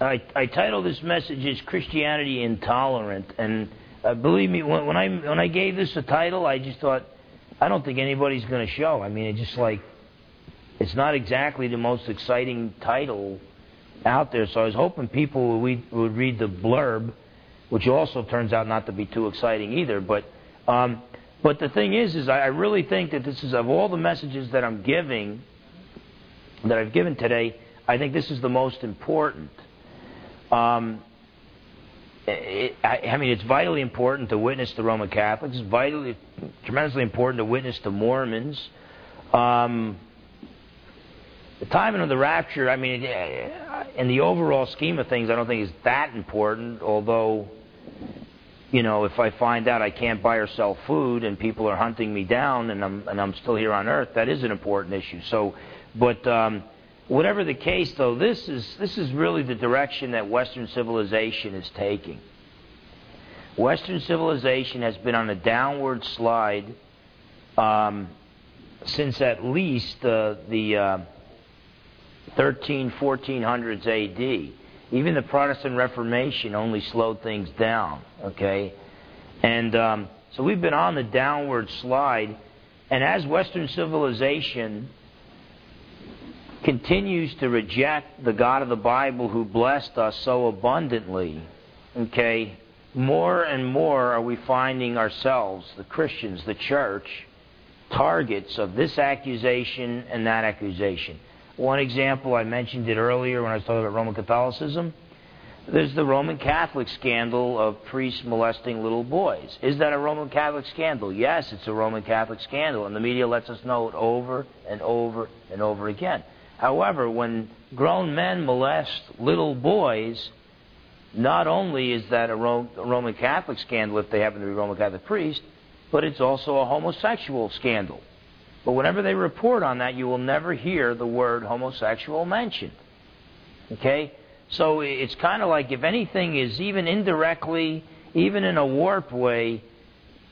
I, I titled this message is Christianity Intolerant. And uh, believe me, when, when, I, when I gave this a title, I just thought, I don't think anybody's going to show. I mean, it's just like, it's not exactly the most exciting title out there. So I was hoping people would, would read the blurb, which also turns out not to be too exciting either. But um, but the thing is, is I really think that this is of all the messages that I'm giving, that I've given today, I think this is the most important. Um, it, I, I, mean, it's vitally important to witness to Roman Catholics. It's vitally, tremendously important to witness to Mormons. Um, the timing of the rapture, I mean, in the overall scheme of things, I don't think is that important. Although, you know, if I find out I can't buy or sell food and people are hunting me down and I'm and I'm still here on Earth, that is an important issue. So, but um, whatever the case, though, this is this is really the direction that Western civilization is taking. Western civilization has been on a downward slide um, since at least uh, the uh, 13, 1400s AD. Even the Protestant Reformation only slowed things down, okay? And um, so we've been on the downward slide. And as Western civilization continues to reject the God of the Bible who blessed us so abundantly, okay, more and more are we finding ourselves, the Christians, the church, targets of this accusation and that accusation. One example, I mentioned it earlier when I was talking about Roman Catholicism. There's the Roman Catholic scandal of priests molesting little boys. Is that a Roman Catholic scandal? Yes, it's a Roman Catholic scandal, and the media lets us know it over and over and over again. However, when grown men molest little boys, not only is that a, Roman Catholic scandal if they happen to be Roman Catholic priests, but it's also a homosexual scandal. But whenever they report on that, you will never hear the word homosexual mentioned. Okay? So it's kind of like if anything is even indirectly, even in a warped way,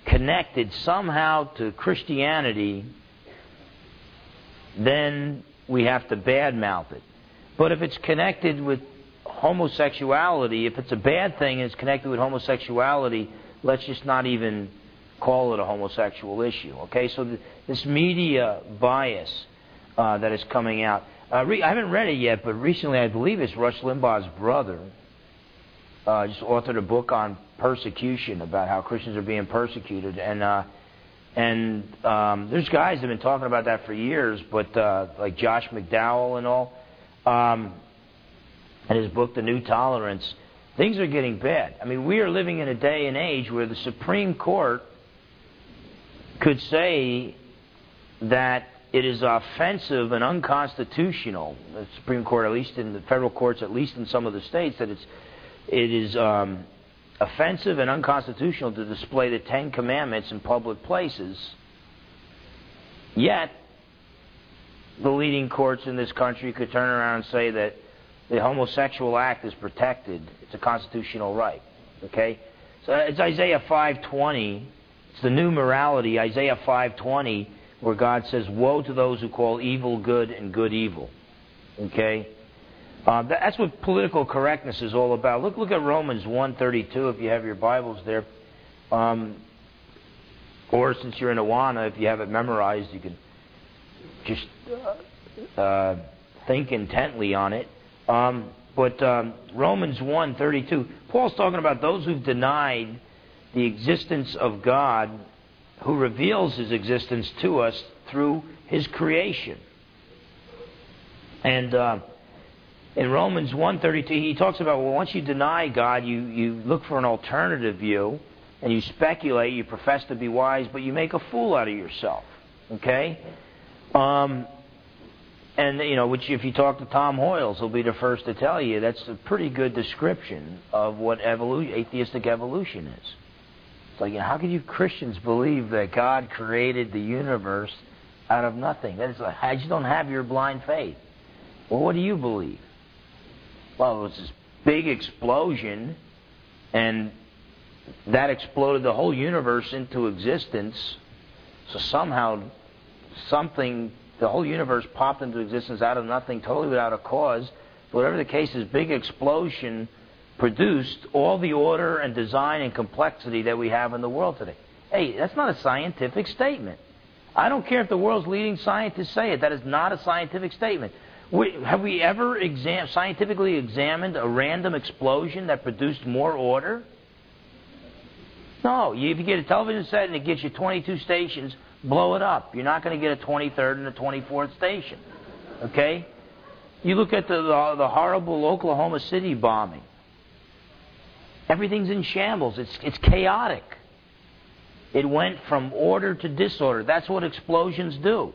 connected somehow to Christianity, then we have to badmouth it. But if it's connected with homosexuality, if it's a bad thing and it's connected with homosexuality, let's just not even call it a homosexual issue. Okay, so th- this media bias uh, that is coming out. Uh, re- I haven't read it yet, but recently I believe it's Rush Limbaugh's brother uh, just authored a book on persecution about how Christians are being persecuted, and uh, and um, there's guys that have been talking about that for years, but uh, like Josh McDowell and all, um, and his book The New Tolerance. Things are getting bad. I mean, we are living in a day and age where the Supreme Court could say that it is offensive and unconstitutional. The Supreme Court, at least in the federal courts, at least in some of the states, that it's it is um, offensive and unconstitutional to display the Ten Commandments in public places. Yet, the leading courts in this country could turn around and say that the homosexual act is protected; it's a constitutional right. Okay, so it's Isaiah 5:20 it's the new morality, Isaiah 5:20, where God says, "Woe to those who call evil good and good evil." Okay, uh, that's what political correctness is all about. Look, look at Romans 1:32 if you have your Bibles there, um, or since you're in Awana, if you have it memorized, you can just uh, uh, think intently on it. Um, but um, Romans 1:32, Paul's talking about those who've denied the existence of God who reveals his existence to us through his creation. And uh, in Romans 1.32, he talks about, well, once you deny God, you, you look for an alternative view, and you speculate, you profess to be wise, but you make a fool out of yourself. Okay? Um, and, you know, which if you talk to Tom Hoyles, he'll be the first to tell you that's a pretty good description of what evolu- atheistic evolution is. It's like, you know, how can you Christians believe that God created the universe out of nothing? That is like, just don't have your blind faith. Well, what do you believe? Well, it was this big explosion, and that exploded the whole universe into existence. So somehow, something, the whole universe popped into existence out of nothing, totally without a cause. whatever the case is, big explosion produced all the order and design and complexity that we have in the world today. Hey, that's not a scientific statement. I don't care if the world's leading scientists say it. That is not a scientific statement. Have we ever exam- scientifically examined a random explosion that produced more order? No. You, if you get a television set and it gets you 22 stations, blow it up. You're not going to get a 23rd and a 24th station. Okay? You look at the, the, the horrible Oklahoma City bombing. Everything's in shambles. It's, it's chaotic. It went from order to disorder. That's what explosions do.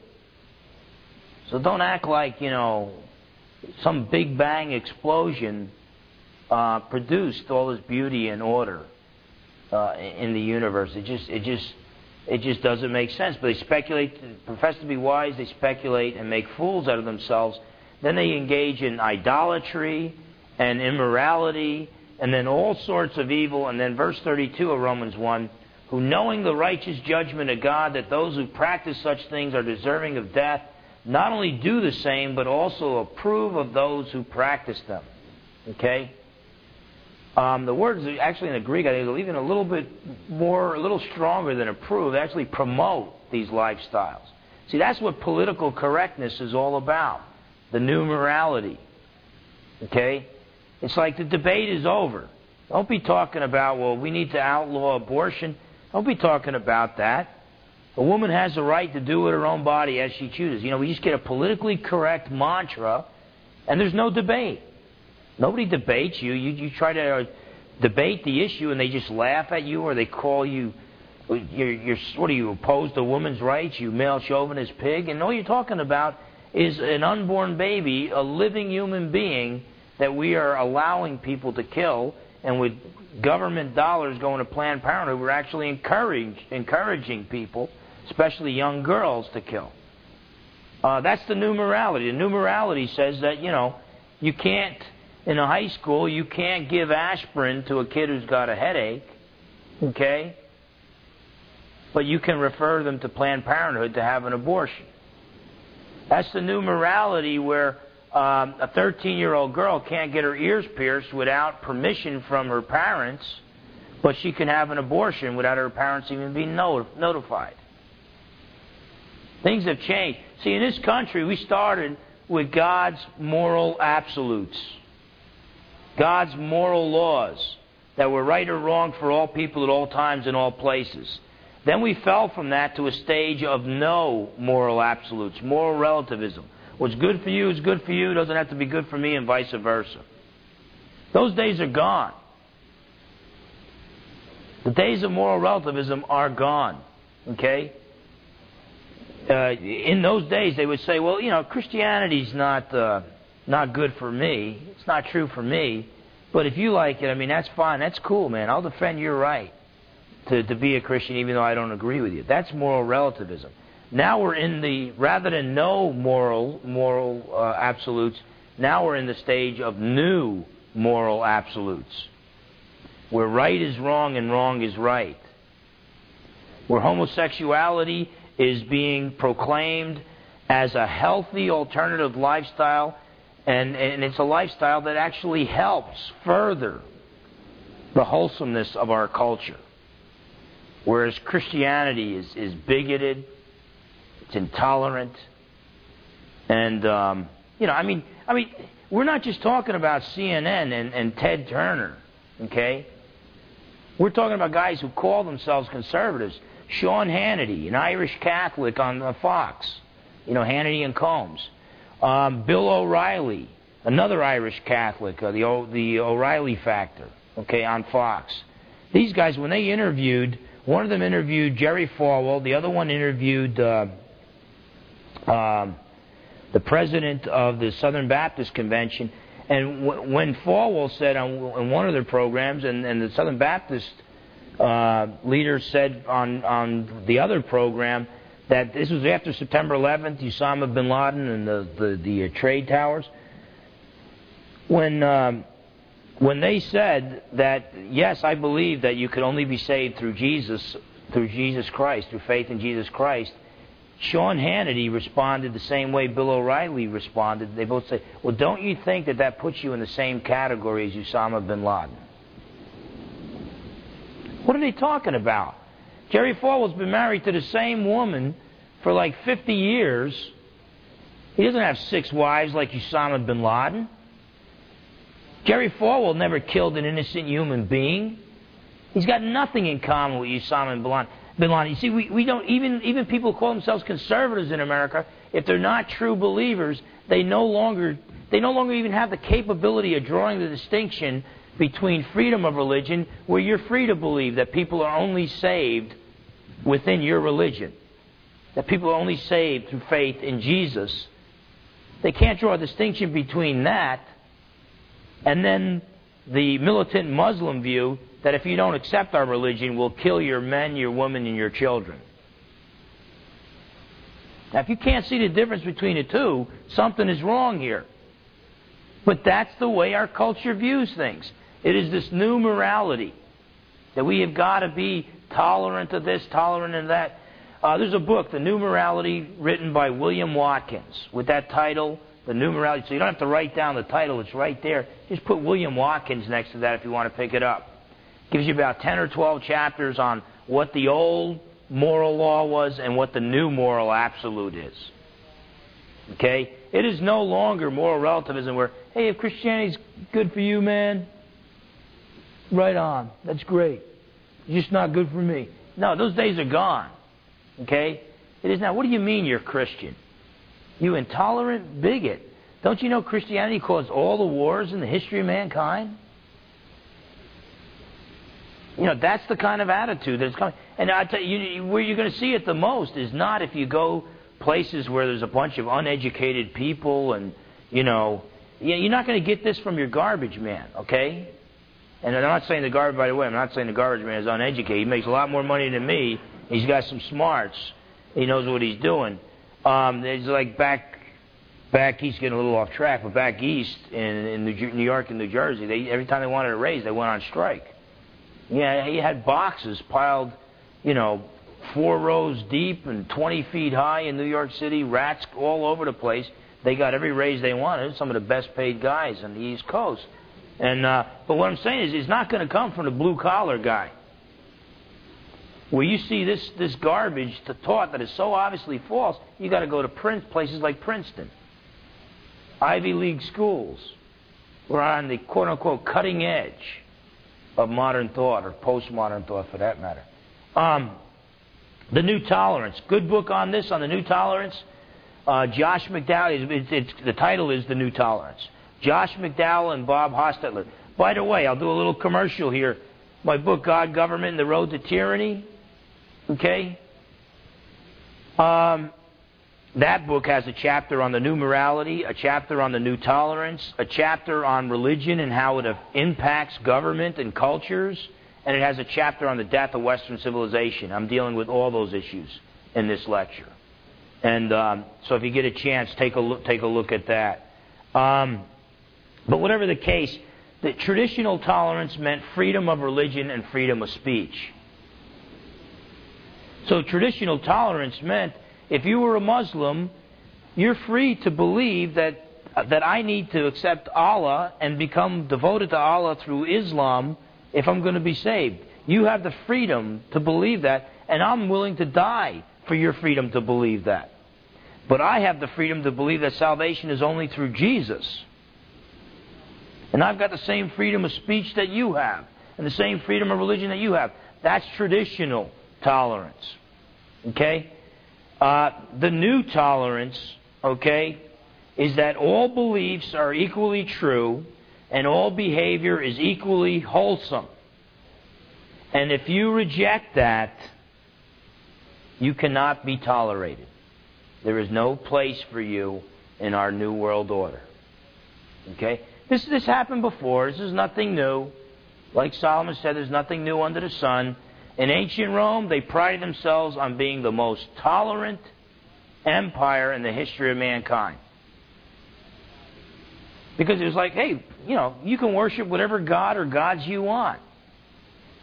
So don't act like, you know, some big bang explosion uh, produced all this beauty and order uh, in the universe. It just, it just, it just doesn't make sense. But they speculate, profess to be wise. They speculate and make fools out of themselves. Then they engage in idolatry and immorality, and then all sorts of evil. And then verse 32 of Romans 1 who knowing the righteous judgment of God that those who practice such things are deserving of death, not only do the same, but also approve of those who practice them. Okay? Um, the words actually in the Greek, I think, even a little bit more, a little stronger than approve. Actually promote these lifestyles. See, that's what political correctness is all about the new morality. Okay? It's like the debate is over. Don't be talking about, well, we need to outlaw abortion. Don't be talking about that. A woman has the right to do with her own body as she chooses. You know, we just get a politically correct mantra, and there's no debate. Nobody debates you. You, you try to uh, debate the issue, and they just laugh at you, or they call you, you're, you're, what are you, opposed to women's rights, you male chauvinist pig? And all you're talking about is an unborn baby, a living human being that we are allowing people to kill, and with government dollars going to Planned Parenthood, we're actually encourage, encouraging people, especially young girls, to kill. Uh, that's the new morality. The new morality says that, you know, you can't, in a high school, you can't give aspirin to a kid who's got a headache, okay? But you can refer them to Planned Parenthood to have an abortion. That's the new morality where um, a 13 year old girl can't get her ears pierced without permission from her parents, but she can have an abortion without her parents even being not- notified. Things have changed. See, in this country, we started with God's moral absolutes, God's moral laws that were right or wrong for all people at all times and all places. Then we fell from that to a stage of no moral absolutes, moral relativism. What's good for you is good for you, doesn't have to be good for me, and vice versa. Those days are gone. The days of moral relativism are gone. Okay? Uh, in those days, they would say, well, you know, Christianity's not, uh, not good for me. It's not true for me. But if you like it, I mean, that's fine. That's cool, man. I'll defend your right to, to be a Christian even though I don't agree with you. That's moral relativism. Now we're in the rather than no moral moral uh, absolutes. Now we're in the stage of new moral absolutes, where right is wrong and wrong is right, where homosexuality is being proclaimed as a healthy alternative lifestyle, and, and it's a lifestyle that actually helps further the wholesomeness of our culture. Whereas Christianity is, is bigoted, it's intolerant. And, um, you know, I mean, I mean, we're not just talking about CNN and, and Ted Turner, okay? We're talking about guys who call themselves conservatives. Sean Hannity, an Irish Catholic on Fox, you know, Hannity and Colmes. Um, Bill O'Reilly, another Irish Catholic, uh, the, o- the O'Reilly Factor, okay, on Fox. These guys, when they interviewed, one of them interviewed Jerry Falwell, the other one interviewed uh, um, the president of the Southern Baptist Convention. And w- when Falwell said on, on, one of their programs, and, and the Southern Baptist uh, leader said on, on the other program, that this was after September 11th, Osama bin Laden and the, the, the uh, trade towers. When, um, when they said that, yes, I believe that you could only be saved through Jesus, through Jesus Christ, through faith in Jesus Christ, Sean Hannity responded the same way Bill O'Reilly responded. They both said, Well, don't you think that that puts you in the same category as Osama bin Laden? What are they talking about? Jerry Falwell's been married to the same woman for like 50 years. He doesn't have six wives like Osama bin Laden. Jerry Falwell never killed an innocent human being. He's got nothing in common with Osama bin Laden. Bin Laden. You see, we, we don't even even people who call themselves conservatives in America, if they're not true believers, they no longer they no longer even have the capability of drawing the distinction between freedom of religion, where you're free to believe that people are only saved within your religion, that people are only saved through faith in Jesus. They can't draw a distinction between that and then the militant Muslim view that if you don't accept our religion, we'll kill your men, your women, and your children. Now, if you can't see the difference between the two, something is wrong here. But that's the way our culture views things. It is this new morality that we have got to be tolerant of this, tolerant of that. Uh, there's a book, The New Morality, written by William Watkins, with that title, The New Morality. So you don't have to write down the title, it's right there. Just put William Watkins next to that if you want to pick it up. Gives you about 10 or 12 chapters on what the old moral law was and what the new moral absolute is. Okay? It is no longer moral relativism where, hey, if Christianity's good for you, man, right on. That's great. It's just not good for me. No, those days are gone. Okay? It is now. What do you mean you're Christian? You intolerant bigot. Don't you know Christianity caused all the wars in the history of mankind? You know, that's the kind of attitude that's coming. And I tell you, where you're going to see it the most is not if you go places where there's a bunch of uneducated people and, you know, you're not going to get this from your garbage man, okay? And I'm not saying the garbage, by the way, I'm not saying the garbage man is uneducated. He makes a lot more money than me. He's got some smarts. He knows what he's doing. Um, it's like back, back east, getting a little off track, but back east in, in New York and New Jersey, they, every time they wanted a raise, they went on strike. Yeah, he had boxes piled, you know, four rows deep and 20 feet high in New York City, rats all over the place. They got every raise they wanted. Some of the best paid guys on the East Coast. And uh, but what I'm saying is, it's not going to come from the blue collar guy. Where you see this this garbage taught that is so obviously false, you got to go to places like Princeton, Ivy League schools. We're on the quote unquote cutting edge of modern thought or postmodern thought, for that matter. Um, the New Tolerance, good book on this on the New Tolerance. Uh, Josh McDowell. It's, it's, the title is The New Tolerance. Josh McDowell and Bob Hostetler. By the way, I'll do a little commercial here. My book, God, Government, and the Road to Tyranny. Okay? Um, that book has a chapter on the new morality, a chapter on the new tolerance, a chapter on religion and how it impacts government and cultures, and it has a chapter on the death of Western civilization. I'm dealing with all those issues in this lecture. And um, so if you get a chance, take a look, take a look at that. Um, but whatever the case, the traditional tolerance meant freedom of religion and freedom of speech. So traditional tolerance meant if you were a Muslim, you're free to believe that that I need to accept Allah and become devoted to Allah through Islam if I'm going to be saved. You have the freedom to believe that, and I'm willing to die for your freedom to believe that. But I have the freedom to believe that salvation is only through Jesus. And I've got the same freedom of speech that you have, and the same freedom of religion that you have. That's traditional tolerance. Okay? Uh, the new tolerance, okay, is that all beliefs are equally true and all behavior is equally wholesome. And if you reject that, you cannot be tolerated. There is no place for you in our New World Order. Okay? This, this happened before. This is nothing new. Like Solomon said, there's nothing new under the sun. In ancient Rome, they prided themselves on being the most tolerant empire in the history of mankind. Because it was like, hey, you know, you can worship whatever god or gods you want.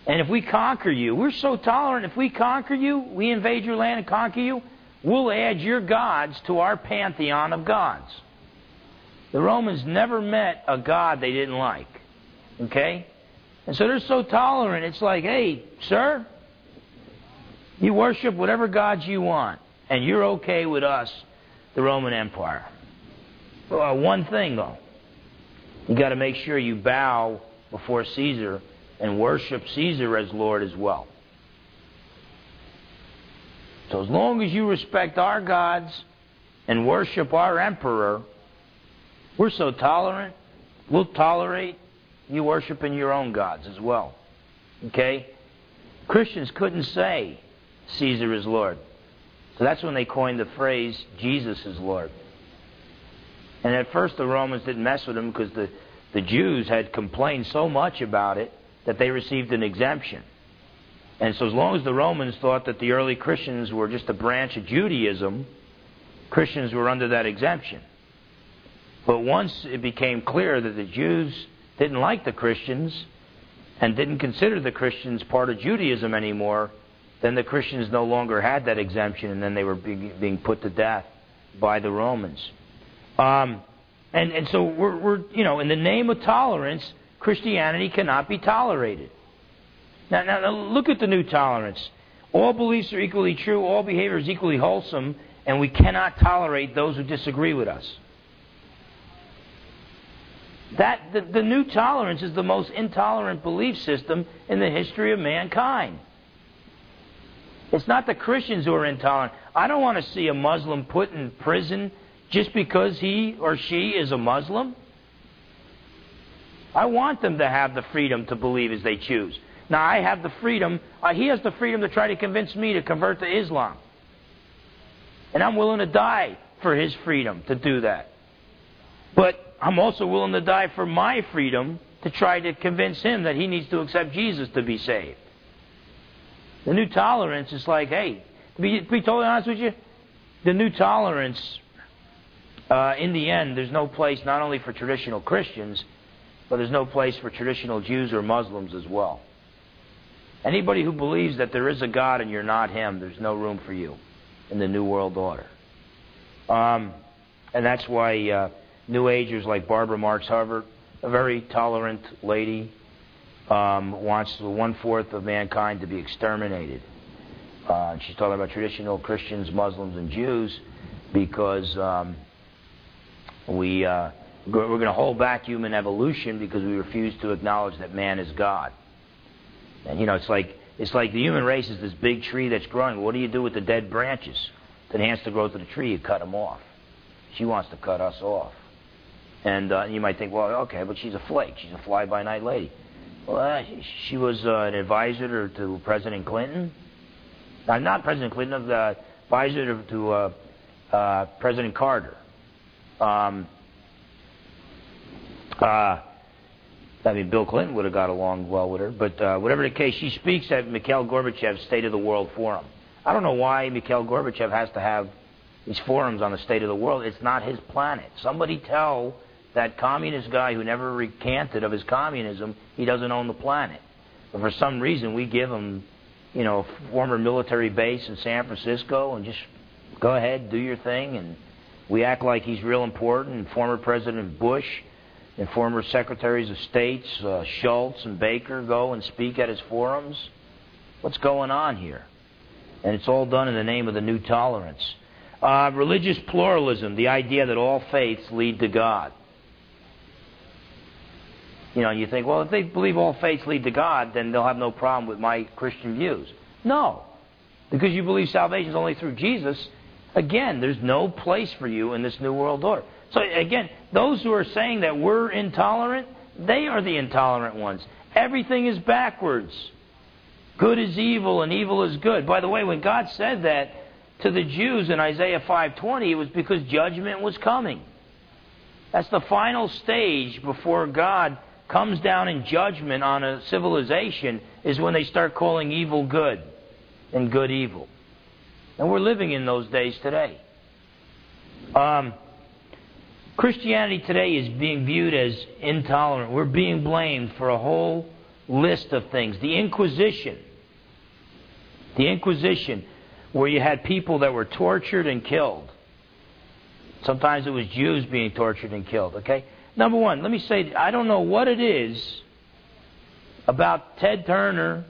And if we conquer you, we're so tolerant. If we conquer you, we invade your land and conquer you, we'll add your gods to our pantheon of gods. The Romans never met a god they didn't like. Okay? And so they're so tolerant. It's like, hey, sir, you worship whatever gods you want, and you're okay with us, the Roman Empire. Well, uh, one thing, though. You've got to make sure you bow before Caesar and worship Caesar as Lord as well. So as long as you respect our gods and worship our emperor, we're so tolerant, we'll tolerate you worshiping your own gods as well. Okay? Christians couldn't say Caesar is Lord. So that's when they coined the phrase Jesus is Lord. And at first the Romans didn't mess with him because the, the Jews had complained so much about it that they received an exemption. And so as long as the Romans thought that the early Christians were just a branch of Judaism, Christians were under that exemption. But once it became clear that the Jews didn't like the Christians and didn't consider the Christians part of Judaism anymore, then the Christians no longer had that exemption, and then they were being, put to death by the Romans. Um, and and so we're, we're you know in the name of tolerance, Christianity cannot be tolerated. Now, now, now look at the new tolerance. All beliefs are equally true. All behavior is equally wholesome, and we cannot tolerate those who disagree with us. That the, the new tolerance is the most intolerant belief system in the history of mankind. It's not the Christians who are intolerant. I don't want to see a Muslim put in prison just because he or she is a Muslim. I want them to have the freedom to believe as they choose. Now, I have the freedom, uh, he has the freedom to try to convince me to convert to Islam. And I'm willing to die for his freedom to do that. But I'm also willing to die for my freedom to try to convince him that he needs to accept Jesus to be saved. The new tolerance is like, hey, to be, to be totally honest with you, the new tolerance, uh, in the end, there's no place not only for traditional Christians, but there's no place for traditional Jews or Muslims as well. Anybody who believes that there is a God and you're not Him, there's no room for you in the New World Order. Um, and that's why uh, New Agers like Barbara Marx Hubbard, a very tolerant lady, um, wants one fourth of mankind to be exterminated. Uh, she's talking about traditional Christians, Muslims, and Jews because um, we uh, we're going to hold back human evolution because we refuse to acknowledge that man is God. And you know, it's like it's like the human race is this big tree that's growing. What do you do with the dead branches to enhance the growth of the tree? You cut them off. She wants to cut us off. And uh, you might think, well, okay, but she's a flake. She's a fly-by-night lady. Well, uh, she was uh, an advisor to, to President Clinton. Uh, not President Clinton, the advisor to, to uh, uh, President Carter. Um, uh, I mean, Bill Clinton would have got along well with her, but uh, whatever the case, she speaks at Mikhail Gorbachev's State of the World Forum. I don't know why Mikhail Gorbachev has to have these forums on the state of the world. It's not his planet. Somebody tell that communist guy who never recanted of his communism, he doesn't own the planet. But for some reason, we give him, you know, a former military base in San Francisco and just go ahead, do your thing. And we act like he's real important. And former President Bush and former secretaries of states, uh, Shultz and Baker, go and speak at his forums. What's going on here? And it's all done in the name of the new tolerance. Uh, religious pluralism, the idea that all faiths lead to God. You know, you think, well, if they believe all faiths lead to God, then they'll have no problem with my Christian views. No. Because you believe salvation is only through Jesus, again, there's no place for you in this New World Order. So, again, those who are saying that we're intolerant, they are the intolerant ones. Everything is backwards. Good is evil and evil is good. By the way, when God said that to the Jews in Isaiah 5:20, it was because judgment was coming. That's the final stage before God comes down in judgment on a civilization is when they start calling evil good and good evil. And we're living in those days today. Um, Christianity today is being viewed as intolerant. We're being blamed for a whole list of things. The Inquisition. The Inquisition. where you had people that were tortured and killed. Sometimes it was Jews being tortured and killed, okay? Number one, let me say, I don't know what it is about Ted Turner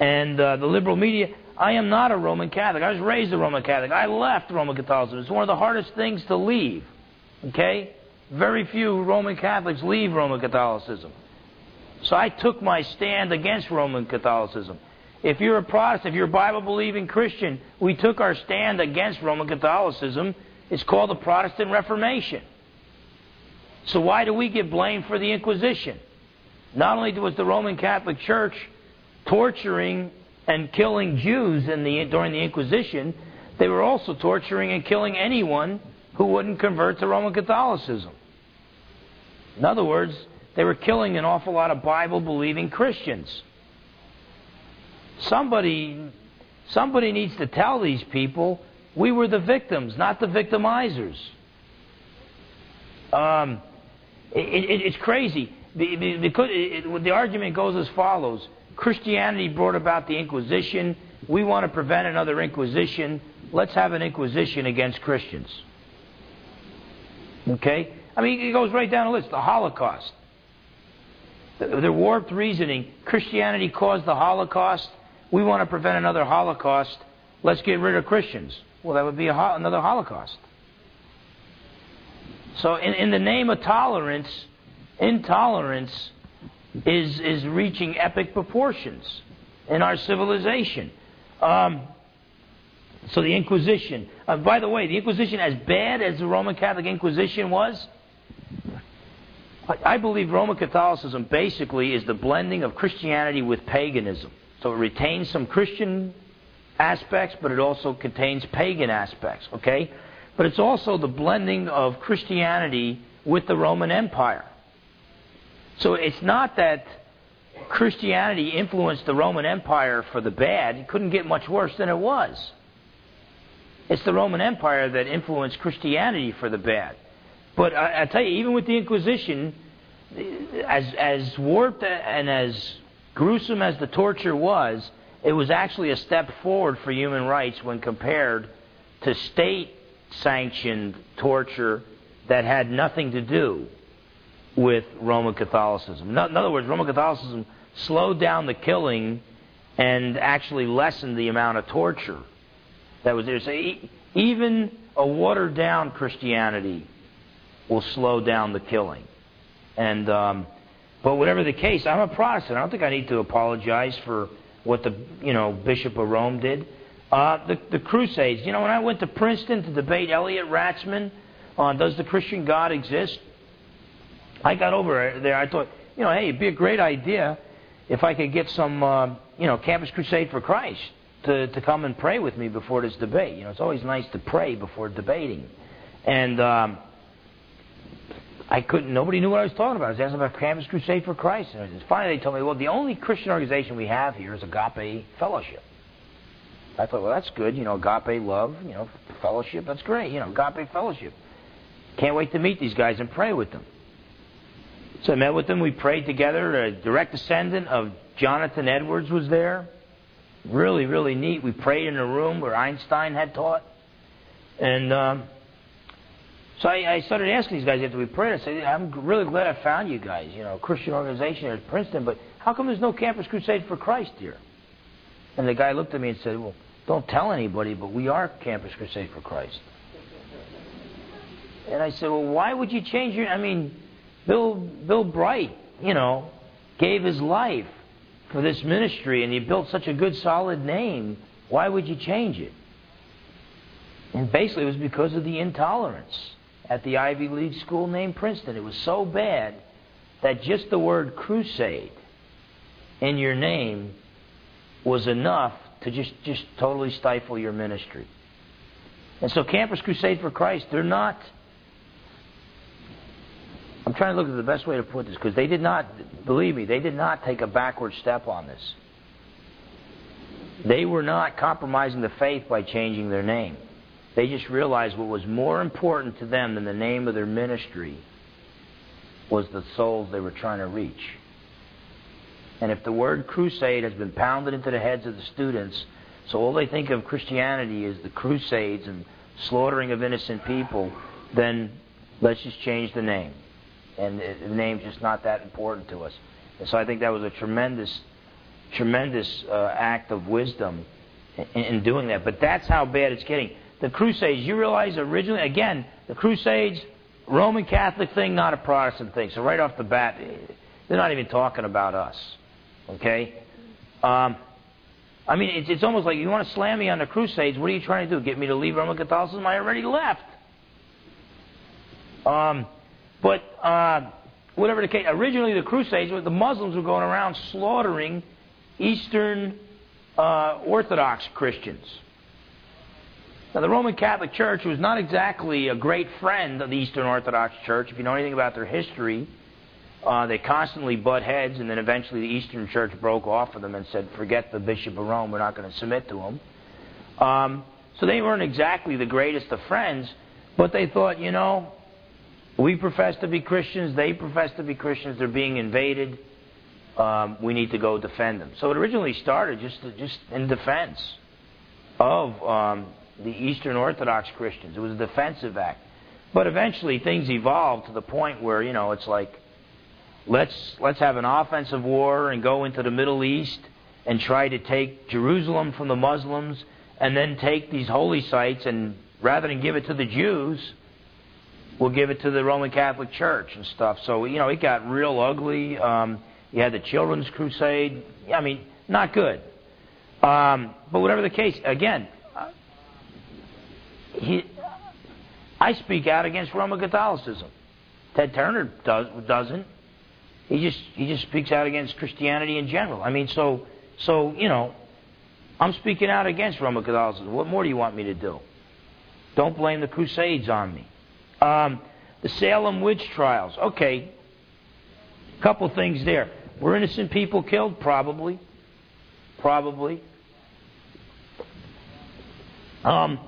and uh, the liberal media. I am not a Roman Catholic. I was raised a Roman Catholic. I left Roman Catholicism. It's one of the hardest things to leave, okay? Very few Roman Catholics leave Roman Catholicism. So I took my stand against Roman Catholicism. If you're a Protestant, if you're a Bible believing Christian, we took our stand against Roman Catholicism. It's called the Protestant Reformation. So why do we get blamed for the Inquisition? Not only was the Roman Catholic Church torturing and killing Jews the, during the Inquisition, they were also torturing and killing anyone who wouldn't convert to Roman Catholicism. In other words, they were killing an awful lot of Bible believing Christians. Somebody, somebody needs to tell these people we were the victims, not the victimizers. Um, it, it, it's crazy. Because it, the argument goes as follows Christianity brought about the Inquisition. We want to prevent another Inquisition. Let's have an Inquisition against Christians. Okay? I mean, it goes right down the list. The Holocaust. Their warped reasoning. Christianity caused the Holocaust. We want to prevent another Holocaust. Let's get rid of Christians. Well, that would be ho- another Holocaust. So, in, in the name of tolerance, intolerance is, is reaching epic proportions in our civilization. Um, so, the Inquisition. Uh, by the way, the Inquisition, as bad as the Roman Catholic Inquisition was, I believe Roman Catholicism basically is the blending of Christianity with paganism. So it retains some Christian aspects, but it also contains pagan aspects, okay? But it's also the blending of Christianity with the Roman Empire. So it's not that Christianity influenced the Roman Empire for the bad. It couldn't get much worse than it was. It's the Roman Empire that influenced Christianity for the bad. But I, I tell you, even with the Inquisition, as, as warped and as gruesome as the torture was, it was actually a step forward for human rights when compared to state sanctioned torture that had nothing to do with Roman Catholicism. In other words, Roman Catholicism slowed down the killing and actually lessened the amount of torture that was there. So even a watered down Christianity will slow down the killing. And um, but whatever the case, I'm a Protestant. I don't think I need to apologize for what the you know Bishop of Rome did. Uh, the, the Crusades. You know, when I went to Princeton to debate Elliot Ratzman on does the Christian God exist, I got over there. I thought, you know, hey, it'd be a great idea if I could get some, uh, you know, Campus Crusade for Christ to, to come and pray with me before this debate. You know, it's always nice to pray before debating. And um, I couldn't, nobody knew what I was talking about. I was asking about Campus Crusade for Christ. And finally they told me, well, the only Christian organization we have here is Agape Fellowship. I thought, well, that's good. You know, agape love, you know, fellowship, that's great. You know, agape fellowship. Can't wait to meet these guys and pray with them. So I met with them. We prayed together. A direct descendant of Jonathan Edwards was there. Really, really neat. We prayed in a room where Einstein had taught. And um, so I, I started asking these guys after we prayed. I said, I'm really glad I found you guys, you know, Christian organization here at Princeton, but how come there's no Campus Crusade for Christ here? And the guy looked at me and said, Well, don't tell anybody, but we are Campus Crusade for Christ. And I said, Well, why would you change your. I mean, Bill, Bill Bright, you know, gave his life for this ministry and he built such a good, solid name. Why would you change it? And basically, it was because of the intolerance at the Ivy League school named Princeton. It was so bad that just the word crusade in your name was enough to just, just totally stifle your ministry. And so, Campus Crusade for Christ, they're not. I'm trying to look at the best way to put this because they did not, believe me, they did not take a backward step on this. They were not compromising the faith by changing their name. They just realized what was more important to them than the name of their ministry was the souls they were trying to reach. And if the word crusade has been pounded into the heads of the students So all they think of Christianity is the Crusades and slaughtering of innocent people. Then let's just change the name, and the name's just not that important to us. And so I think that was a tremendous, tremendous uh, act of wisdom in, in doing that. But that's how bad it's getting. The Crusades, you realize originally, again, the Crusades, Roman Catholic thing, not a Protestant thing. So right off the bat, they're not even talking about us. Okay? Um, I mean, it's, it's almost like you want to slam me on the Crusades. What are you trying to do? Get me to leave Roman Catholicism? I already left. Um, but uh, whatever the case, originally the Crusades, the Muslims were going around slaughtering Eastern uh, Orthodox Christians. Now, the Roman Catholic Church was not exactly a great friend of the Eastern Orthodox Church. If you know anything about their history, uh, they constantly butt heads, and then eventually the Eastern Church broke off of them and said, "Forget the Bishop of Rome. We're not going to submit to him." Um, so they weren't exactly the greatest of friends, but they thought, you know, we profess to be Christians. They profess to be Christians. They're being invaded. Um, we need to go defend them. So it originally started just to, just in defense of um, the Eastern Orthodox Christians. It was a defensive act. But eventually things evolved to the point where, you know, it's like, let's, let's have an offensive war and go into the Middle East and try to take Jerusalem from the Muslims and then take these holy sites and rather than give it to the Jews, we'll give it to the Roman Catholic Church and stuff. So, you know, it got real ugly. Um, you had the Children's Crusade. I mean, not good. Um, but whatever the case, again, uh, he, I speak out against Roman Catholicism. Ted Turner does, doesn't. He just he just speaks out against Christianity in general. I mean, so so you know, I'm speaking out against Roman Catholicism. What more do you want me to do? Don't blame the Crusades on me. Um, the Salem witch trials. Okay, couple things there. Were innocent people killed? Probably. Probably. Um,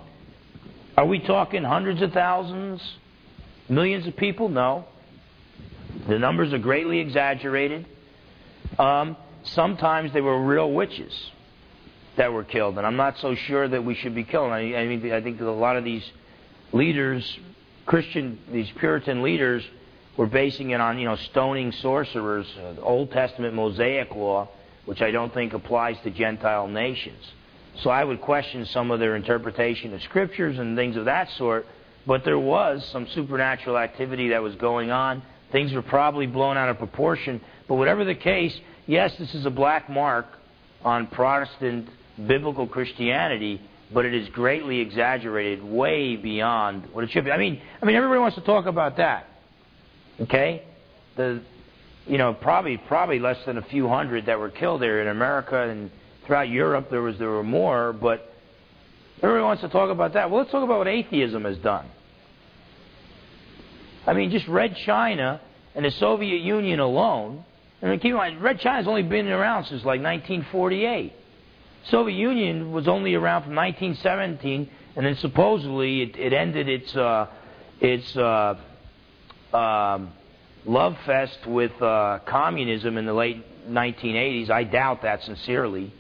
are we talking hundreds of thousands, millions of people? No. The numbers are greatly exaggerated. Um, sometimes they were real witches that were killed, and I'm not so sure that we should be killing. I, I mean, I think that a lot of these leaders Christian, these Puritan leaders were basing it on, you know, stoning sorcerers, uh, Old Testament Mosaic law, which I don't think applies to Gentile nations. So I would question some of their interpretation of scriptures and things of that sort, but there was some supernatural activity that was going on. Things were probably blown out of proportion, but whatever the case, yes, this is a black mark on Protestant biblical Christianity, but it is greatly exaggerated, way beyond what it should be. I mean, I mean, everybody wants to talk about that. Okay, the, you know, probably probably less than a few hundred that were killed there in America and throughout Europe. There was there were more, but everybody wants to talk about that. Well, let's talk about what atheism has done. I mean, just Red China and the Soviet Union alone. I mean, keep in mind, Red China's only been around since like 1948. Soviet Union was only around from 1917, and then supposedly it, it ended its uh, its uh, um, love fest with uh, communism in the late 1980s. I doubt that sincerely.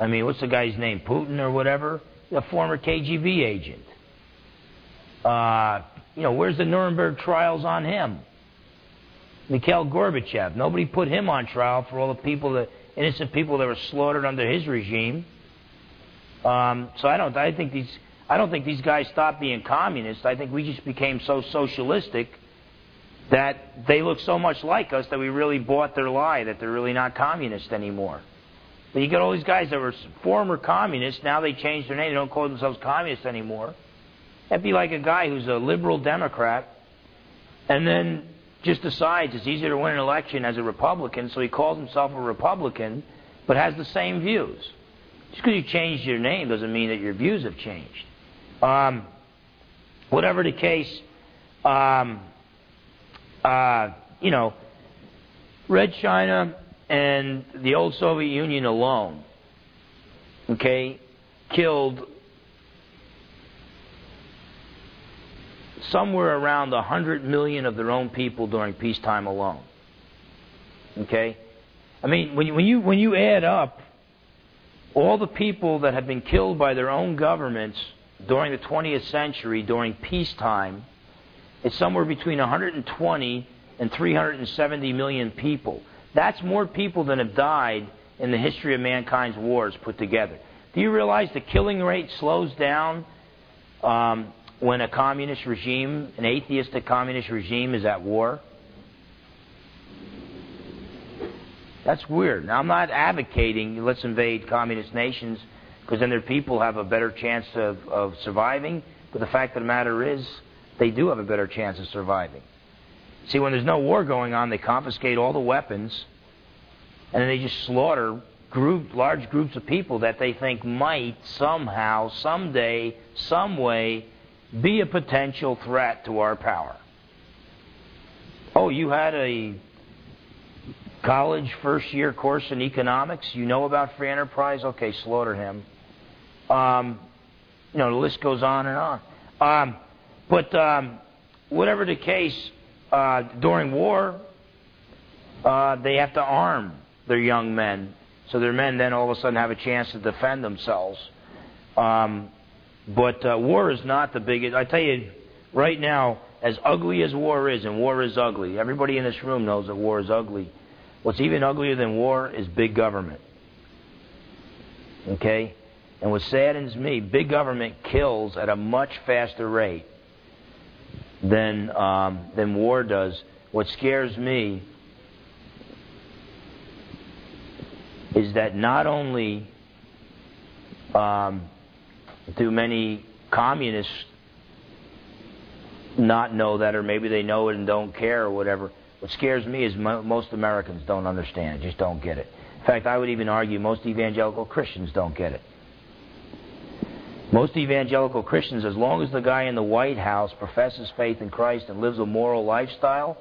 I mean, what's the guy's name? Putin or whatever? A former KGB agent. Uh, you know, where's the Nuremberg trials on him? Mikhail Gorbachev. Nobody put him on trial for all the people the innocent people that were slaughtered under his regime. Um, so I don't. I think these. I don't think these guys stopped being communists. I think we just became so socialistic that they look so much like us that we really bought their lie that they're really not communist anymore. But you get all these guys that were former communists. Now they changed their name. They don't call themselves communists anymore. That'd be like a guy who's a liberal Democrat, and then just decides it's easier to win an election as a Republican, so he calls himself a Republican, but has the same views. Just because you changed your name doesn't mean that your views have changed. Um, whatever the case, um, uh, you know, Red China and the old Soviet Union alone, okay, killed somewhere around 100 million of their own people during peacetime alone. Okay? I mean, when you, when you, when you add up all the people that have been killed by their own governments during the 20th century, during peacetime, it's somewhere between 120 and 370 million people. That's more people than have died in the history of mankind's wars put together. Do you realize the killing rate slows down um, when a communist regime, an atheistic communist regime, is at war? That's weird. Now, I'm not advocating let's invade communist nations because then their people have a better chance of, of surviving. But the fact of the matter is, they do have a better chance of surviving. See, when there's no war going on, they confiscate all the weapons and then they just slaughter group, large groups of people that they think might somehow, someday, some way be a potential threat to our power. Oh, you had a college first year course in economics. You know about free enterprise? Okay, slaughter him. Um, you know, the list goes on and on. Um, but um, whatever the case, uh, during war, uh, they have to arm their young men. So their men then all of a sudden have a chance to defend themselves. Um, but uh, war is not the biggest. I tell you, right now, as ugly as war is, and war is ugly, everybody in this room knows that war is ugly. What's even uglier than war is big government. Okay? And what saddens me, big government kills at a much faster rate than, um, than war does. What scares me is that not only um, do many communists not know that, or maybe they know it and don't care or whatever. What scares me is mo- most Americans don't understand, just don't get it. In fact, I would even argue most evangelical Christians don't get it. Most evangelical Christians, as long as the guy in the White House professes faith in Christ and lives a moral lifestyle,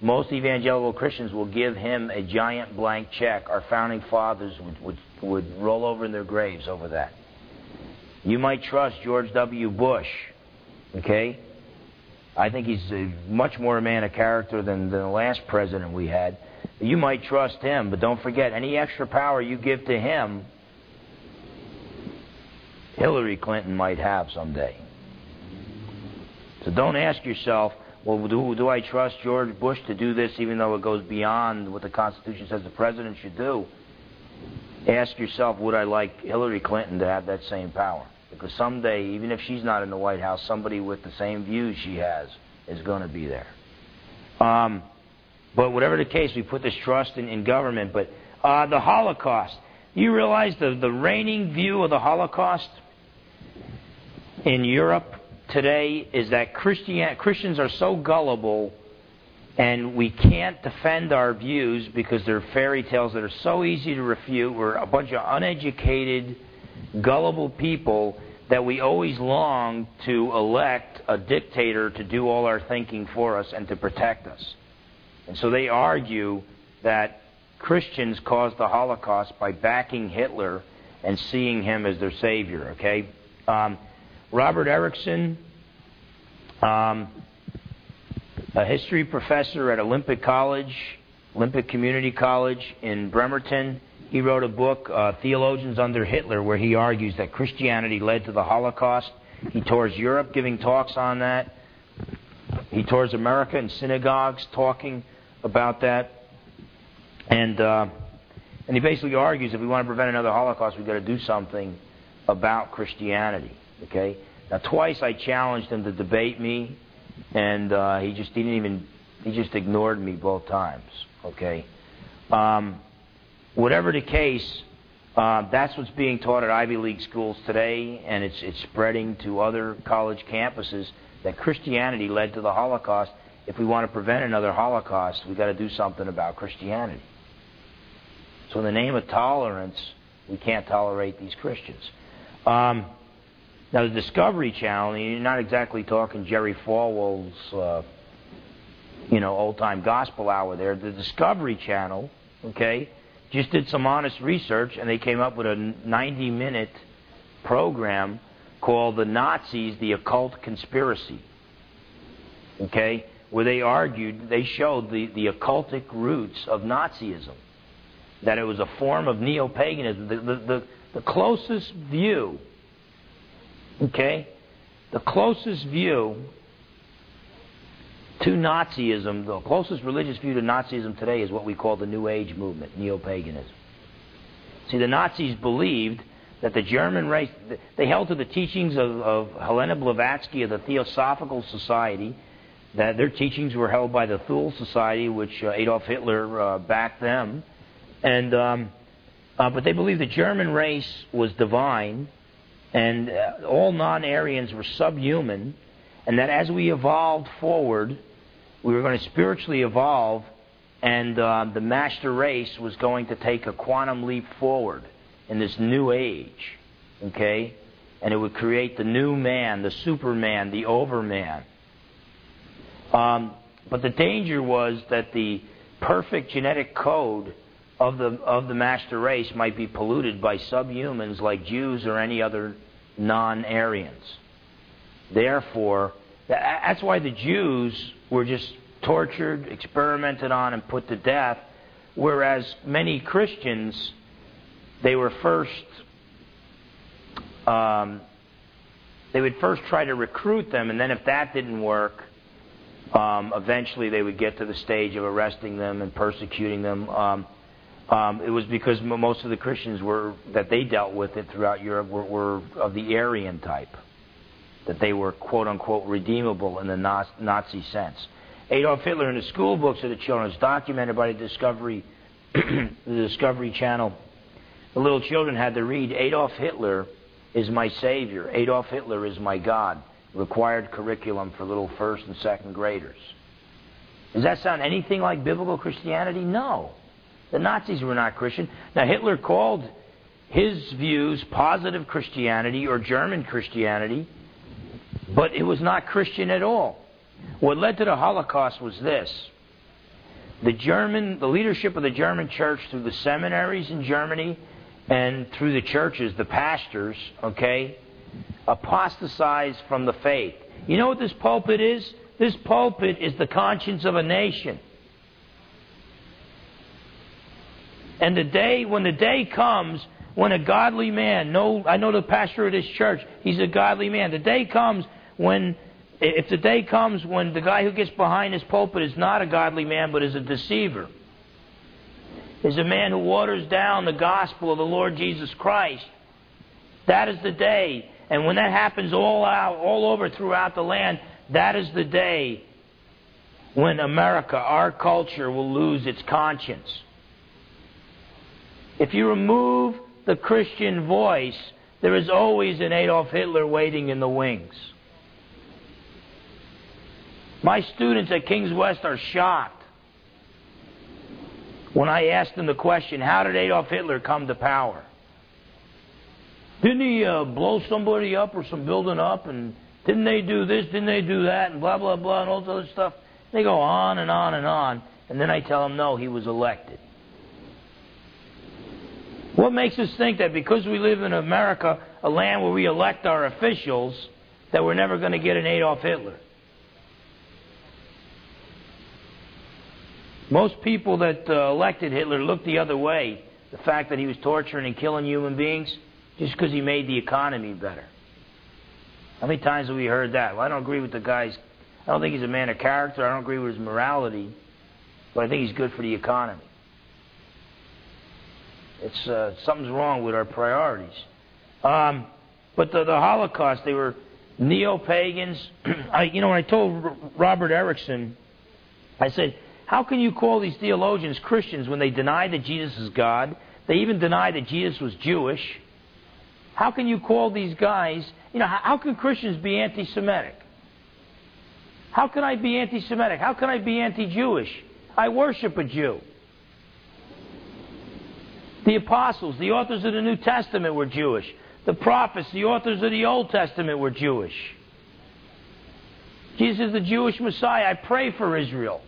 most evangelical Christians will give him a giant blank check. Our founding fathers would, would, would roll over in their graves over that. You might trust George W. Bush, okay? I think he's a, much more a man of character than, than the last president we had. You might trust him, but don't forget, any extra power you give to him, Hillary Clinton might have someday. So don't ask yourself, well, do, do I trust George Bush to do this even though it goes beyond what the Constitution says the president should do? Ask yourself, would I like Hillary Clinton to have that same power? Because someday, even if she's not in the White House, somebody with the same views she has is going to be there. Um, but whatever the case, we put this trust in, in government. But uh, the Holocaust, you realize the, the reigning view of the Holocaust in Europe today is that Christian, Christians are so gullible and we can't defend our views because they're fairy tales that are so easy to refute. We're a bunch of uneducated, gullible people that we always long to elect a dictator to do all our thinking for us and to protect us. And so they argue that Christians caused the Holocaust by backing Hitler and seeing him as their savior. Okay, um, Robert Ericksen, um, a history professor at Olympic College, Olympic Community College in Bremerton. He wrote a book, uh, Theologians Under Hitler, where he argues that Christianity led to the Holocaust. He tours Europe giving talks on that. He tours America in synagogues talking about that. And, uh, and he basically argues if we want to prevent another Holocaust, we've got to do something about Christianity. Okay? Now, twice I challenged him to debate me, and uh, he just didn't even, he just ignored me both times. Okay? Um, whatever the case, uh, that's what's being taught at Ivy League schools today, and it's, it's spreading to other college campuses that Christianity led to the Holocaust. If we want to prevent another Holocaust, we've got to do something about Christianity. So, in the name of tolerance, we can't tolerate these Christians. Um, now, the Discovery Channel, you're not exactly talking Jerry Falwell's, uh, you know, old time gospel hour there. The Discovery Channel, okay, just did some honest research and they came up with a 90 minute program called The Nazis, the Occult Conspiracy. Okay? Where they argued, they showed the, the occultic roots of Nazism. that it was a form of neo paganism. The, the, the, the closest view, okay, the closest view to Nazism, the closest religious view to Nazism today is what we call the New Age movement, neo paganism. See, the Nazis believed that the German race, they held to the teachings of, of Helena Blavatsky of the Theosophical Society, that their teachings were held by the Thule Society, which uh, Adolf Hitler uh, backed them. And, um, uh, but they believed the German race was divine, and uh, all non Aryans were subhuman, and that as we evolved forward, we were going to spiritually evolve, and uh, the master race was going to take a quantum leap forward in this new age, okay? And it would create the new man, the superman, the overman. Um, but the danger was that the perfect genetic code of the of the master race might be polluted by subhumans like Jews or any other non-Aryans. Therefore, that's why the Jews were just tortured, experimented on, and put to death, whereas many Christians they were first um, they would first try to recruit them, and then if that didn't work, um, eventually they would get to the stage of arresting them and persecuting them. Um, um, it was because most of the Christians were that they dealt with it throughout Europe were, were of the Aryan type, that they were quote unquote redeemable in the Nazi sense. Adolf Hitler in the school books of the children is documented by the Discovery, the Discovery Channel the little children had to read Adolf Hitler is my Savior, Adolf Hitler is my God. Required curriculum for little first and second graders. Does that sound anything like biblical Christianity? No. The Nazis were not Christian. Now, Hitler called his views positive Christianity or German Christianity, but it was not Christian at all. What led to the Holocaust was this. The German, the leadership of the German church through the seminaries in Germany and through the churches, the pastors, okay, apostatized from the faith. You know what this pulpit is? This pulpit is the conscience of a nation. And the day, when the day comes, when a godly man, no, I know the pastor of this church, he's a godly man. The day comes when, if the day comes when the guy who gets behind his pulpit is not a godly man but is a deceiver, is a man who waters down the gospel of the Lord Jesus Christ. That is the day. And when that happens all out, all over throughout the land, that is the day when America, our culture, will lose its conscience. If you remove the Christian voice, there is always an Adolf Hitler waiting in the wings. My students at King's West are shocked when I ask them the question, how did Adolf Hitler come to power? Didn't he uh, blow somebody up or some building up? And didn't they do this? Didn't they do that? And blah, blah, blah, and all this other stuff. They go on and on and on. And then I tell them, no, he was elected. What makes us think that because we live in America, a land where we elect our officials, that we're never going to get an Adolf Hitler? Most people that uh, elected Hitler looked the other way. The fact that he was torturing and killing human beings just because he made the economy better. How many times have we heard that? Well, I don't agree with the guy's. I don't think he's a man of character. I don't agree with his morality, but I think he's good for the economy. It's uh, something's wrong with our priorities. Um, but the, the Holocaust, they were neo pagans. you know, when I told Robert Ericksen, I said how can you call these theologians Christians when they deny that Jesus is God? They even deny that Jesus was Jewish. How can you call these guys, you know, how can Christians be anti Semitic? How can I be anti Semitic? How can I be anti Jewish? I worship a Jew. The apostles, the authors of the New Testament were Jewish. The prophets, the authors of the Old Testament were Jewish. Jesus is the Jewish Messiah. I pray for Israel.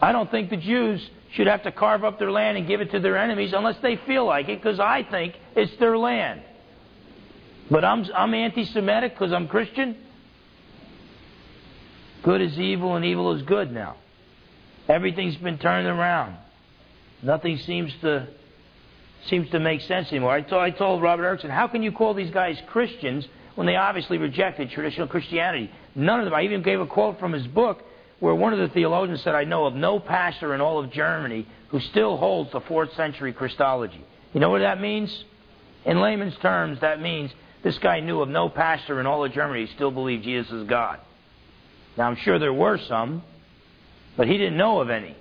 I don't think the Jews should have to carve up their land and give it to their enemies unless they feel like it, because I think it's their land. But I'm, I'm anti Semitic because I'm Christian. Good is evil and evil is good now. Everything's been turned around. Nothing seems to seems to make sense anymore. I told, I told Robert Ericksen, how can you call these guys Christians when they obviously rejected traditional Christianity? None of them. I even gave a quote from his book where one of the theologians said, I know of no pastor in all of Germany who still holds the fourth century Christology. You know what that means? In layman's terms, that means this guy knew of no pastor in all of Germany who still believed Jesus is God. Now, I'm sure there were some, but he didn't know of any.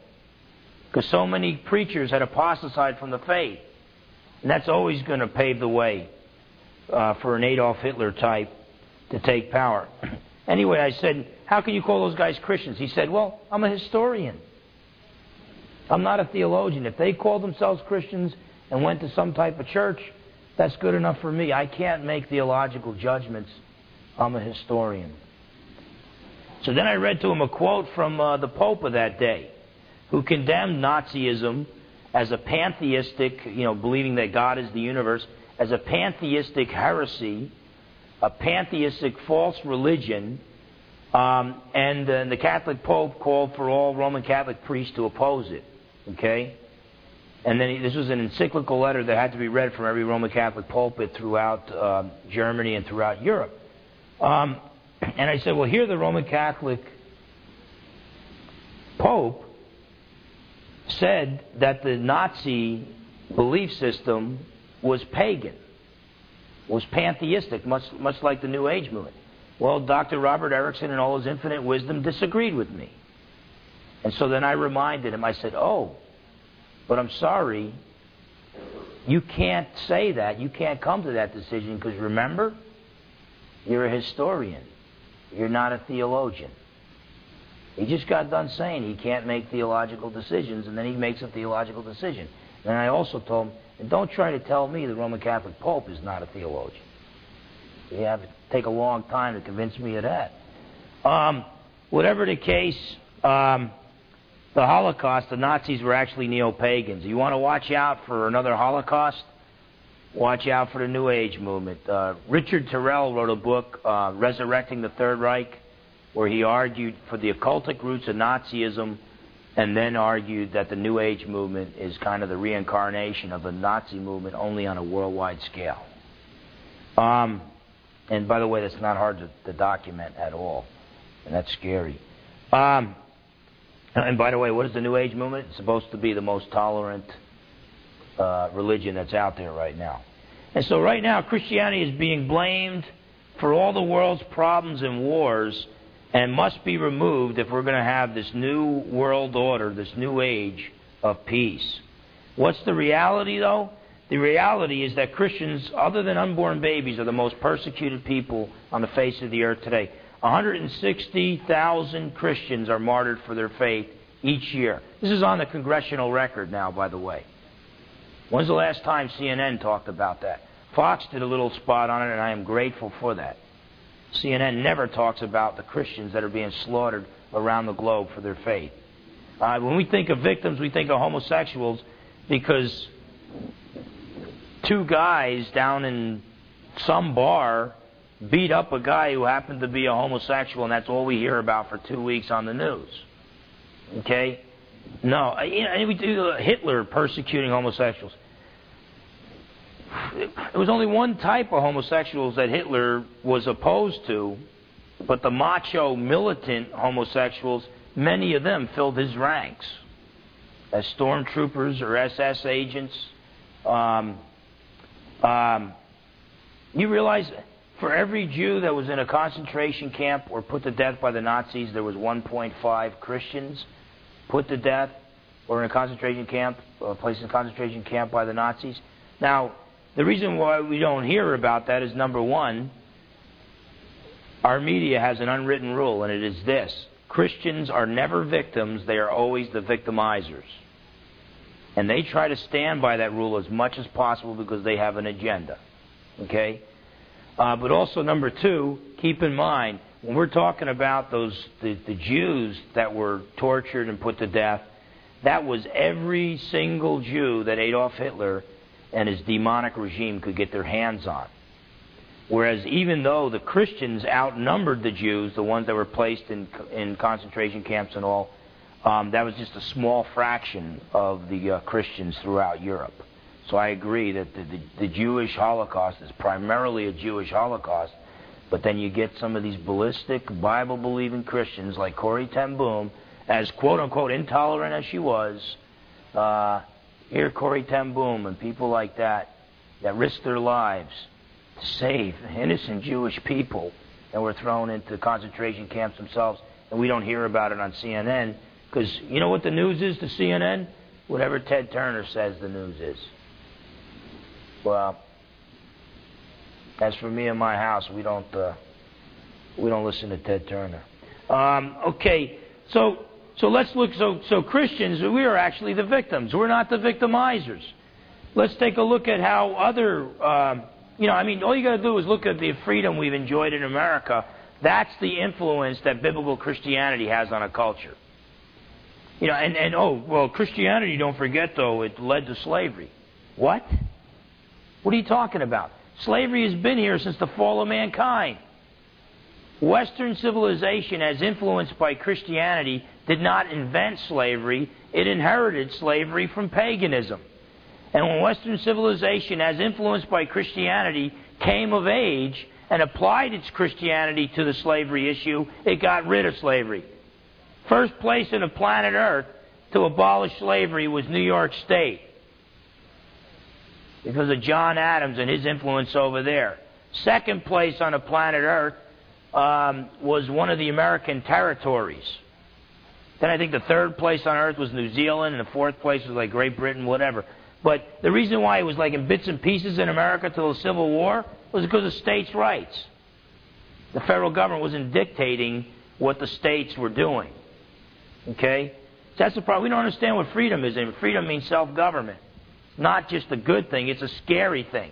Because so many preachers had apostatized from the faith. And that's always going to pave the way uh, for an Adolf Hitler type to take power. anyway, I said, How can you call those guys Christians? He said, Well, I'm a historian. I'm not a theologian. If they called themselves Christians and went to some type of church, that's good enough for me. I can't make theological judgments. I'm a historian. So then I read to him a quote from uh, the Pope of that day, who condemned Nazism as a pantheistic, you know, believing that God is the universe, as a pantheistic heresy, a pantheistic false religion, um, and, uh, and the Catholic Pope called for all Roman Catholic priests to oppose it. Okay? And then he, this was an encyclical letter that had to be read from every Roman Catholic pulpit throughout uh, Germany and throughout Europe. Um, and I said, well, here the Roman Catholic Pope said that the Nazi belief system was pagan, was pantheistic, much, much like the New Age movement. Well, Dr. Robert Ericksen, in all his infinite wisdom, disagreed with me. And so then I reminded him, I said, Oh, but I'm sorry, you can't say that. You can't come to that decision because remember, you're a historian. You're not a theologian. He just got done saying he can't make theological decisions, and then he makes a theological decision. And I also told him, and don't try to tell me the Roman Catholic Pope is not a theologian. You have to take a long time to convince me of that. Um, whatever the case, um, the Holocaust, the Nazis were actually neo pagans. You want to watch out for another Holocaust? Watch out for the New Age movement. Uh, Richard Terrell wrote a book, uh, Resurrecting the Third Reich, where he argued for the occultic roots of Nazism and then argued that the New Age movement is kind of the reincarnation of the Nazi movement only on a worldwide scale. Um, and by the way, that's not hard to, to document at all, and that's scary. Um, and by the way, what is the New Age movement? It's supposed to be the most tolerant uh, religion that's out there right now. And so, right now, Christianity is being blamed for all the world's problems and wars and must be removed if we're going to have this new world order, this new age of peace. What's the reality, though? The reality is that Christians, other than unborn babies, are the most persecuted people on the face of the earth today. 160,000 Christians are martyred for their faith each year. This is on the congressional record now, by the way. When's the last time CNN talked about that? Fox did a little spot on it, and I am grateful for that. CNN never talks about the Christians that are being slaughtered around the globe for their faith. Uh, when we think of victims, we think of homosexuals because two guys down in some bar beat up a guy who happened to be a homosexual, and that's all we hear about for two weeks on the news. Okay? No, you know, we do Hitler persecuting homosexuals. It was only one type of homosexuals that Hitler was opposed to, but the macho, militant homosexuals, many of them filled his ranks as stormtroopers or SS agents. Um, um, you realize for every Jew that was in a concentration camp or put to death by the Nazis, there was 1.5 Christians put to death or in a concentration camp, uh, placed in a concentration camp by the Nazis. Now, the reason why we don't hear about that is number one, our media has an unwritten rule, and it is this Christians are never victims, they are always the victimizers. And they try to stand by that rule as much as possible because they have an agenda. Okay? Uh, but also, number two, keep in mind, when we're talking about those the, the Jews that were tortured and put to death, that was every single Jew that Adolf Hitler and his demonic regime could get their hands on. Whereas even though the Christians outnumbered the Jews, the ones that were placed in, in concentration camps and all, um, that was just a small fraction of the uh, Christians throughout Europe. So I agree that the, the, the Jewish Holocaust is primarily a Jewish Holocaust, but then you get some of these ballistic, Bible believing Christians like Corrie Ten Boom, as quote unquote intolerant as she was. Uh, here, Corrie Ten and people like that that risked their lives to save innocent Jewish people and were thrown into concentration camps themselves, and we don't hear about it on CNN because you know what the news is to CNN? Whatever Ted Turner says the news is. Well, as for me and my house, we don't uh, we don't listen to Ted Turner. Um, okay, so so let's look. So so Christians, we are actually the victims. We're not the victimizers. Let's take a look at how other. Um, you know, I mean, all you got to do is look at the freedom we've enjoyed in America. That's the influence that biblical Christianity has on a culture. You know, and, and oh, well, Christianity, don't forget, though, it led to slavery. What? What are you talking about? Slavery has been here since the fall of mankind. Western civilization, as influenced by Christianity, did not invent slavery, it inherited slavery from paganism. And when Western civilization, as influenced by Christianity, came of age and applied its Christianity to the slavery issue, it got rid of slavery. First place on the planet Earth to abolish slavery was New York State because of John Adams and his influence over there. Second place on the planet Earth um, was one of the American territories. Then I think the third place on Earth was New Zealand, and the fourth place was like Great Britain, whatever. But the reason why it was like in bits and pieces in America till the Civil War was because of states' rights. The federal government wasn't dictating what the states were doing. Okay? That's the problem. We don't understand what freedom is. And freedom means self government. Not just a good thing, it's a scary thing.